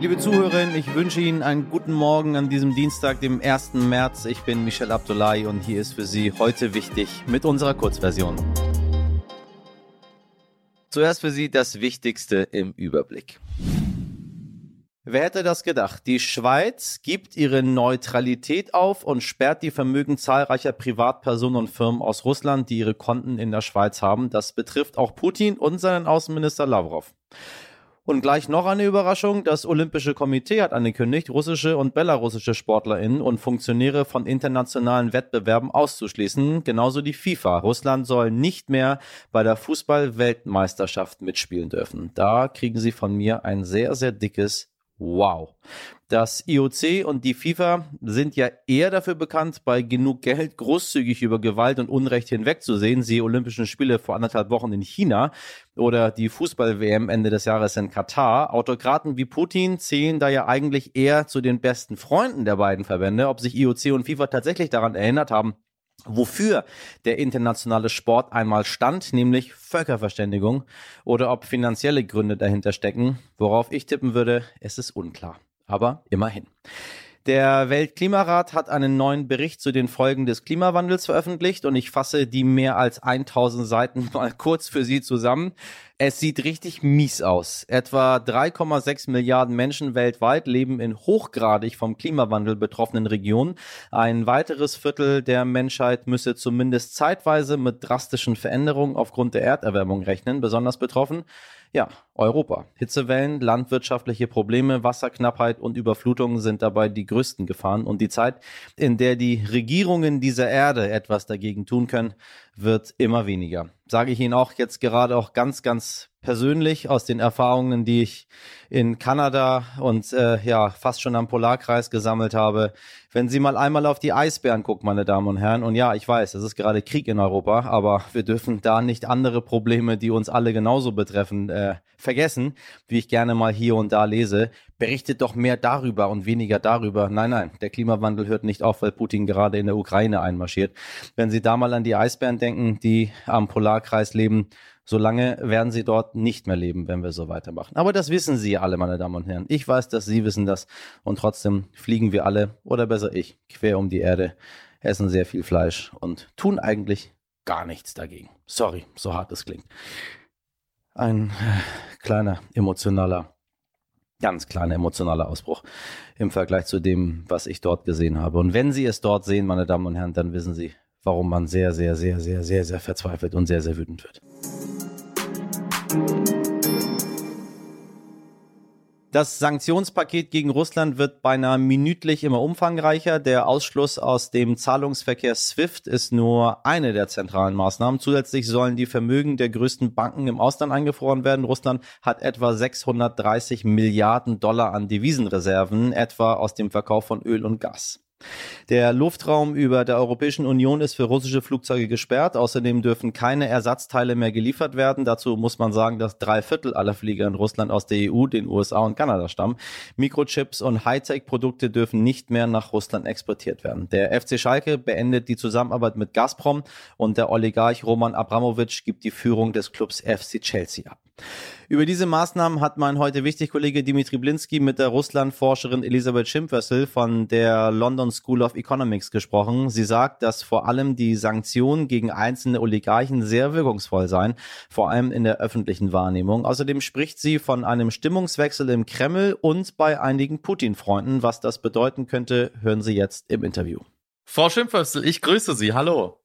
Liebe Zuhörerinnen, ich wünsche Ihnen einen guten Morgen an diesem Dienstag, dem 1. März. Ich bin Michel Abdullahi und hier ist für Sie heute wichtig mit unserer Kurzversion. Zuerst für Sie das Wichtigste im Überblick. Wer hätte das gedacht? Die Schweiz gibt ihre Neutralität auf und sperrt die Vermögen zahlreicher Privatpersonen und Firmen aus Russland, die ihre Konten in der Schweiz haben. Das betrifft auch Putin und seinen Außenminister Lavrov. Und gleich noch eine Überraschung. Das Olympische Komitee hat angekündigt, russische und belarussische SportlerInnen und Funktionäre von internationalen Wettbewerben auszuschließen. Genauso die FIFA. Russland soll nicht mehr bei der Fußball-Weltmeisterschaft mitspielen dürfen. Da kriegen sie von mir ein sehr, sehr dickes Wow. Das IOC und die FIFA sind ja eher dafür bekannt, bei genug Geld großzügig über Gewalt und Unrecht hinwegzusehen. Sie Olympischen Spiele vor anderthalb Wochen in China oder die Fußball-WM Ende des Jahres in Katar. Autokraten wie Putin zählen da ja eigentlich eher zu den besten Freunden der beiden Verbände. Ob sich IOC und FIFA tatsächlich daran erinnert haben, wofür der internationale Sport einmal stand, nämlich Völkerverständigung, oder ob finanzielle Gründe dahinter stecken, worauf ich tippen würde, es ist unklar. Aber immerhin. Der Weltklimarat hat einen neuen Bericht zu den Folgen des Klimawandels veröffentlicht und ich fasse die mehr als 1000 Seiten mal kurz für Sie zusammen. Es sieht richtig mies aus. Etwa 3,6 Milliarden Menschen weltweit leben in hochgradig vom Klimawandel betroffenen Regionen. Ein weiteres Viertel der Menschheit müsse zumindest zeitweise mit drastischen Veränderungen aufgrund der Erderwärmung rechnen. Besonders betroffen ja, Europa. Hitzewellen, landwirtschaftliche Probleme, Wasserknappheit und Überflutungen sind dabei die größten Gefahren. Und die Zeit, in der die Regierungen dieser Erde etwas dagegen tun können, wird immer weniger. Sage ich Ihnen auch jetzt gerade auch ganz, ganz persönlich aus den Erfahrungen, die ich in Kanada und äh, ja fast schon am Polarkreis gesammelt habe. Wenn Sie mal einmal auf die Eisbären gucken, meine Damen und Herren, und ja, ich weiß, es ist gerade Krieg in Europa, aber wir dürfen da nicht andere Probleme, die uns alle genauso betreffen, äh, vergessen, wie ich gerne mal hier und da lese. Berichtet doch mehr darüber und weniger darüber. Nein, nein, der Klimawandel hört nicht auf, weil Putin gerade in der Ukraine einmarschiert. Wenn Sie da mal an die Eisbären denken, die am Polarkreis leben, Solange werden sie dort nicht mehr leben, wenn wir so weitermachen. Aber das wissen Sie alle, meine Damen und Herren. Ich weiß, dass Sie wissen das. Und trotzdem fliegen wir alle, oder besser ich, quer um die Erde, essen sehr viel Fleisch und tun eigentlich gar nichts dagegen. Sorry, so hart es klingt. Ein äh, kleiner emotionaler, ganz kleiner emotionaler Ausbruch im Vergleich zu dem, was ich dort gesehen habe. Und wenn Sie es dort sehen, meine Damen und Herren, dann wissen Sie, warum man sehr, sehr, sehr, sehr, sehr, sehr verzweifelt und sehr, sehr wütend wird. Das Sanktionspaket gegen Russland wird beinahe minütlich immer umfangreicher. Der Ausschluss aus dem Zahlungsverkehr SWIFT ist nur eine der zentralen Maßnahmen. Zusätzlich sollen die Vermögen der größten Banken im Ausland eingefroren werden. Russland hat etwa 630 Milliarden Dollar an Devisenreserven, etwa aus dem Verkauf von Öl und Gas. Der Luftraum über der Europäischen Union ist für russische Flugzeuge gesperrt. Außerdem dürfen keine Ersatzteile mehr geliefert werden. Dazu muss man sagen, dass drei Viertel aller Flieger in Russland aus der EU, den USA und Kanada stammen. Mikrochips und Hightech-Produkte dürfen nicht mehr nach Russland exportiert werden. Der FC Schalke beendet die Zusammenarbeit mit Gazprom und der Oligarch Roman Abramowitsch gibt die Führung des Clubs FC Chelsea ab. Über diese Maßnahmen hat mein heute wichtig Kollege Dimitri Blinski mit der Russland-Forscherin Elisabeth Schimpfössel von der London School of Economics gesprochen. Sie sagt, dass vor allem die Sanktionen gegen einzelne Oligarchen sehr wirkungsvoll seien, vor allem in der öffentlichen Wahrnehmung. Außerdem spricht sie von einem Stimmungswechsel im Kreml und bei einigen Putin-Freunden. Was das bedeuten könnte, hören Sie jetzt im Interview. Frau Schimpfössel, ich grüße Sie. Hallo.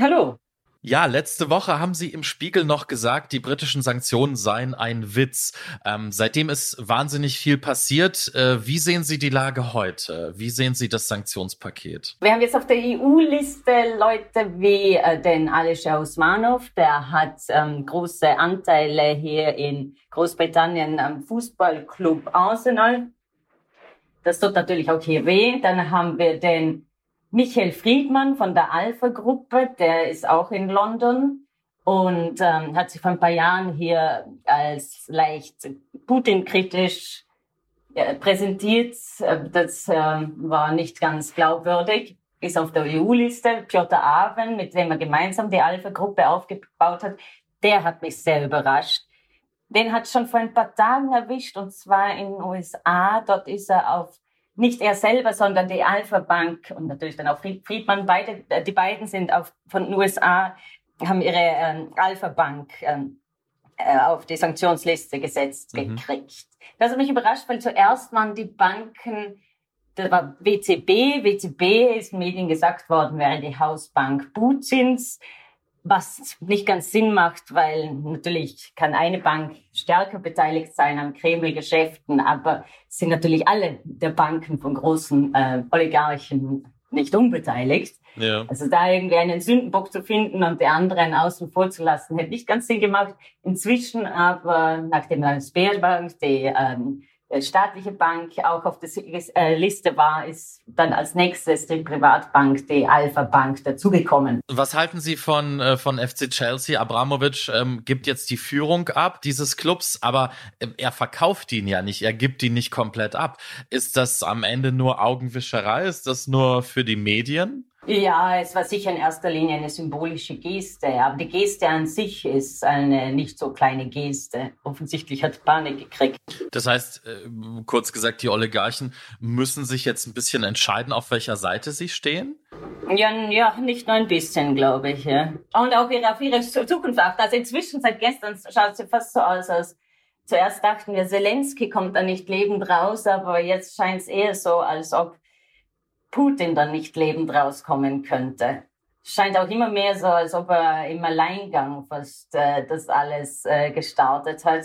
Hallo. Ja, letzte Woche haben Sie im Spiegel noch gesagt, die britischen Sanktionen seien ein Witz. Ähm, seitdem ist wahnsinnig viel passiert. Äh, wie sehen Sie die Lage heute? Wie sehen Sie das Sanktionspaket? Wir haben jetzt auf der EU-Liste Leute wie äh, den Alisher Usmanov, der hat ähm, große Anteile hier in Großbritannien am Fußballclub Arsenal. Das tut natürlich auch hier weh. Dann haben wir den Michael Friedmann von der Alpha-Gruppe, der ist auch in London und ähm, hat sich vor ein paar Jahren hier als leicht Putin-kritisch äh, präsentiert. Äh, das äh, war nicht ganz glaubwürdig. Ist auf der EU-Liste. Piotr Aven, mit dem er gemeinsam die Alpha-Gruppe aufgebaut hat, der hat mich sehr überrascht. den hat schon vor ein paar Tagen erwischt und zwar in den USA. Dort ist er auf nicht er selber, sondern die Alpha Bank und natürlich dann auch Friedman, beide, äh, die beiden sind auf, von den USA, haben ihre ähm, Alpha Bank ähm, äh, auf die Sanktionsliste gesetzt mhm. gekriegt. Das hat mich überrascht, weil zuerst waren die Banken, das war WCB, WCB ist in Medien gesagt worden, wäre die Hausbank Putins was nicht ganz Sinn macht, weil natürlich kann eine Bank stärker beteiligt sein an Kreml-Geschäften, aber sind natürlich alle der Banken von großen äh, Oligarchen nicht unbeteiligt. Ja. Also da irgendwie einen Sündenbock zu finden und die anderen außen vor zu lassen, hätte nicht ganz Sinn gemacht. Inzwischen aber, nachdem dann Sberbank, die ähm, äh, staatliche Bank auch auf der äh, Liste war, ist dann als nächstes die Privatbank, die Alpha Bank, dazugekommen. Was halten Sie von, äh, von FC Chelsea? Abramovic ähm, gibt jetzt die Führung ab dieses Clubs, aber äh, er verkauft ihn ja nicht, er gibt ihn nicht komplett ab. Ist das am Ende nur Augenwischerei? Ist das nur für die Medien? Ja, es war sicher in erster Linie eine symbolische Geste, aber die Geste an sich ist eine nicht so kleine Geste. Offensichtlich hat Panik gekriegt. Das heißt, äh, kurz gesagt, die Oligarchen müssen sich jetzt ein bisschen entscheiden, auf welcher Seite sie stehen? Ja, ja nicht nur ein bisschen, glaube ich. Ja. Und auch ihre, auf ihre Zukunft achten. Also inzwischen, seit gestern, schaut es fast so aus, als zuerst dachten wir, Zelensky kommt da nicht lebend raus, aber jetzt scheint es eher so, als ob Putin dann nicht lebend rauskommen könnte. Scheint auch immer mehr so, als ob er im Alleingang fast äh, das alles äh, gestartet hat.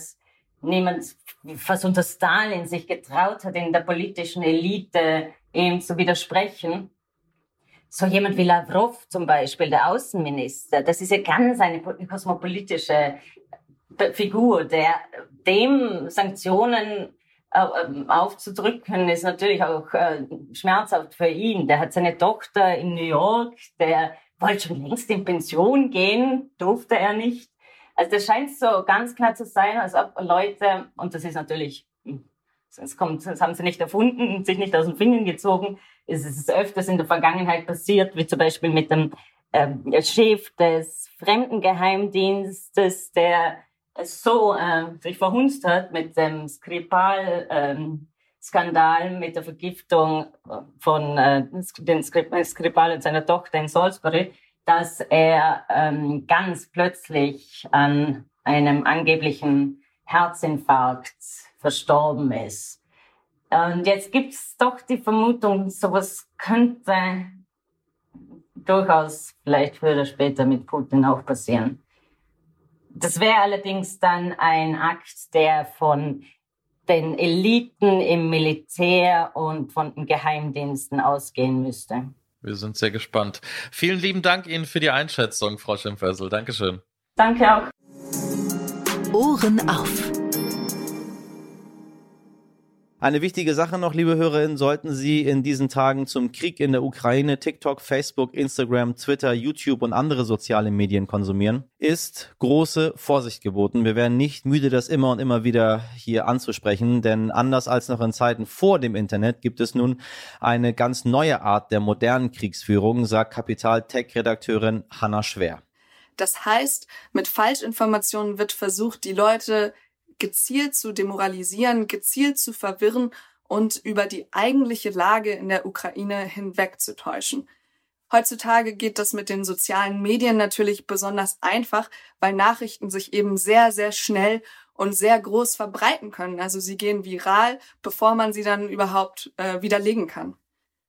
Niemand, fast unter Stalin, sich getraut hat, in der politischen Elite ihm zu widersprechen. So jemand wie Lavrov zum Beispiel, der Außenminister, das ist ja ganz eine kosmopolitische Figur, der dem Sanktionen aufzudrücken, ist natürlich auch äh, schmerzhaft für ihn. Der hat seine Tochter in New York, der wollte schon längst in Pension gehen, durfte er nicht. Also das scheint so ganz klar zu sein, als ob Leute, und das ist natürlich, das, kommt, das haben sie nicht erfunden, sich nicht aus den Fingern gezogen, es ist öfters in der Vergangenheit passiert, wie zum Beispiel mit dem ähm, Chef des Fremdengeheimdienstes, der so äh, sich verhunzt hat mit dem Skripal, ähm, mit der Vergiftung von äh, den Skripal und seiner Tochter in Salisbury, dass er ähm, ganz plötzlich an einem angeblichen Herzinfarkt verstorben ist. Und jetzt gibt's doch die Vermutung, sowas könnte durchaus vielleicht früher oder später mit Putin auch passieren. Das wäre allerdings dann ein Akt, der von den Eliten im Militär und von den Geheimdiensten ausgehen müsste. Wir sind sehr gespannt. Vielen lieben Dank Ihnen für die Einschätzung, Frau Schimpfössel. Dankeschön. Danke auch. Ohren auf. Eine wichtige Sache noch, liebe Hörerinnen, sollten Sie in diesen Tagen zum Krieg in der Ukraine TikTok, Facebook, Instagram, Twitter, YouTube und andere soziale Medien konsumieren, ist große Vorsicht geboten. Wir werden nicht müde, das immer und immer wieder hier anzusprechen, denn anders als noch in Zeiten vor dem Internet gibt es nun eine ganz neue Art der modernen Kriegsführung, sagt Kapital-Tech-Redakteurin Hanna Schwer. Das heißt, mit Falschinformationen wird versucht, die Leute gezielt zu demoralisieren, gezielt zu verwirren und über die eigentliche Lage in der Ukraine hinwegzutäuschen. Heutzutage geht das mit den sozialen Medien natürlich besonders einfach, weil Nachrichten sich eben sehr, sehr schnell und sehr groß verbreiten können. Also sie gehen viral, bevor man sie dann überhaupt äh, widerlegen kann.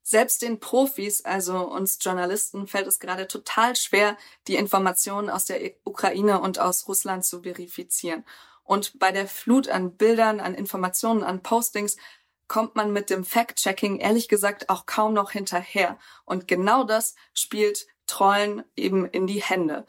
Selbst den Profis, also uns Journalisten, fällt es gerade total schwer, die Informationen aus der Ukraine und aus Russland zu verifizieren. Und bei der Flut an Bildern, an Informationen, an Postings kommt man mit dem Fact-Checking ehrlich gesagt auch kaum noch hinterher. Und genau das spielt Trollen eben in die Hände.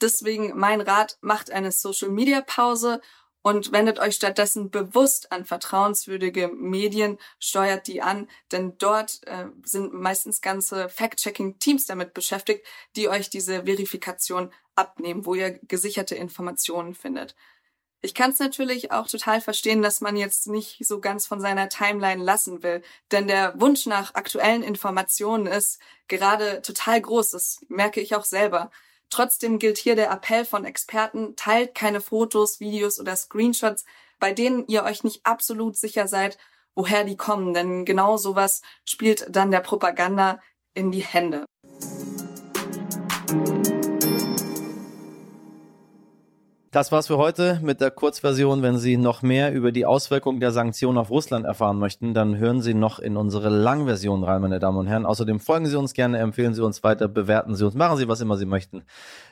Deswegen mein Rat, macht eine Social-Media-Pause und wendet euch stattdessen bewusst an vertrauenswürdige Medien, steuert die an, denn dort äh, sind meistens ganze Fact-Checking-Teams damit beschäftigt, die euch diese Verifikation abnehmen, wo ihr gesicherte Informationen findet. Ich kann es natürlich auch total verstehen, dass man jetzt nicht so ganz von seiner Timeline lassen will, denn der Wunsch nach aktuellen Informationen ist gerade total groß, das merke ich auch selber. Trotzdem gilt hier der Appell von Experten, teilt keine Fotos, Videos oder Screenshots, bei denen ihr euch nicht absolut sicher seid, woher die kommen, denn genau sowas spielt dann der Propaganda in die Hände. Das war's für heute mit der Kurzversion. Wenn Sie noch mehr über die Auswirkungen der Sanktionen auf Russland erfahren möchten, dann hören Sie noch in unsere Langversion rein, meine Damen und Herren. Außerdem folgen Sie uns gerne, empfehlen Sie uns weiter, bewerten Sie uns, machen Sie was immer Sie möchten.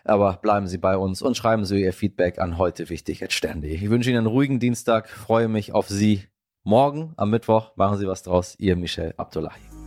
Aber bleiben Sie bei uns und schreiben Sie Ihr Feedback an heute wichtig Ich wünsche Ihnen einen ruhigen Dienstag, freue mich auf Sie morgen am Mittwoch. Machen Sie was draus. Ihr Michel Abdullahi.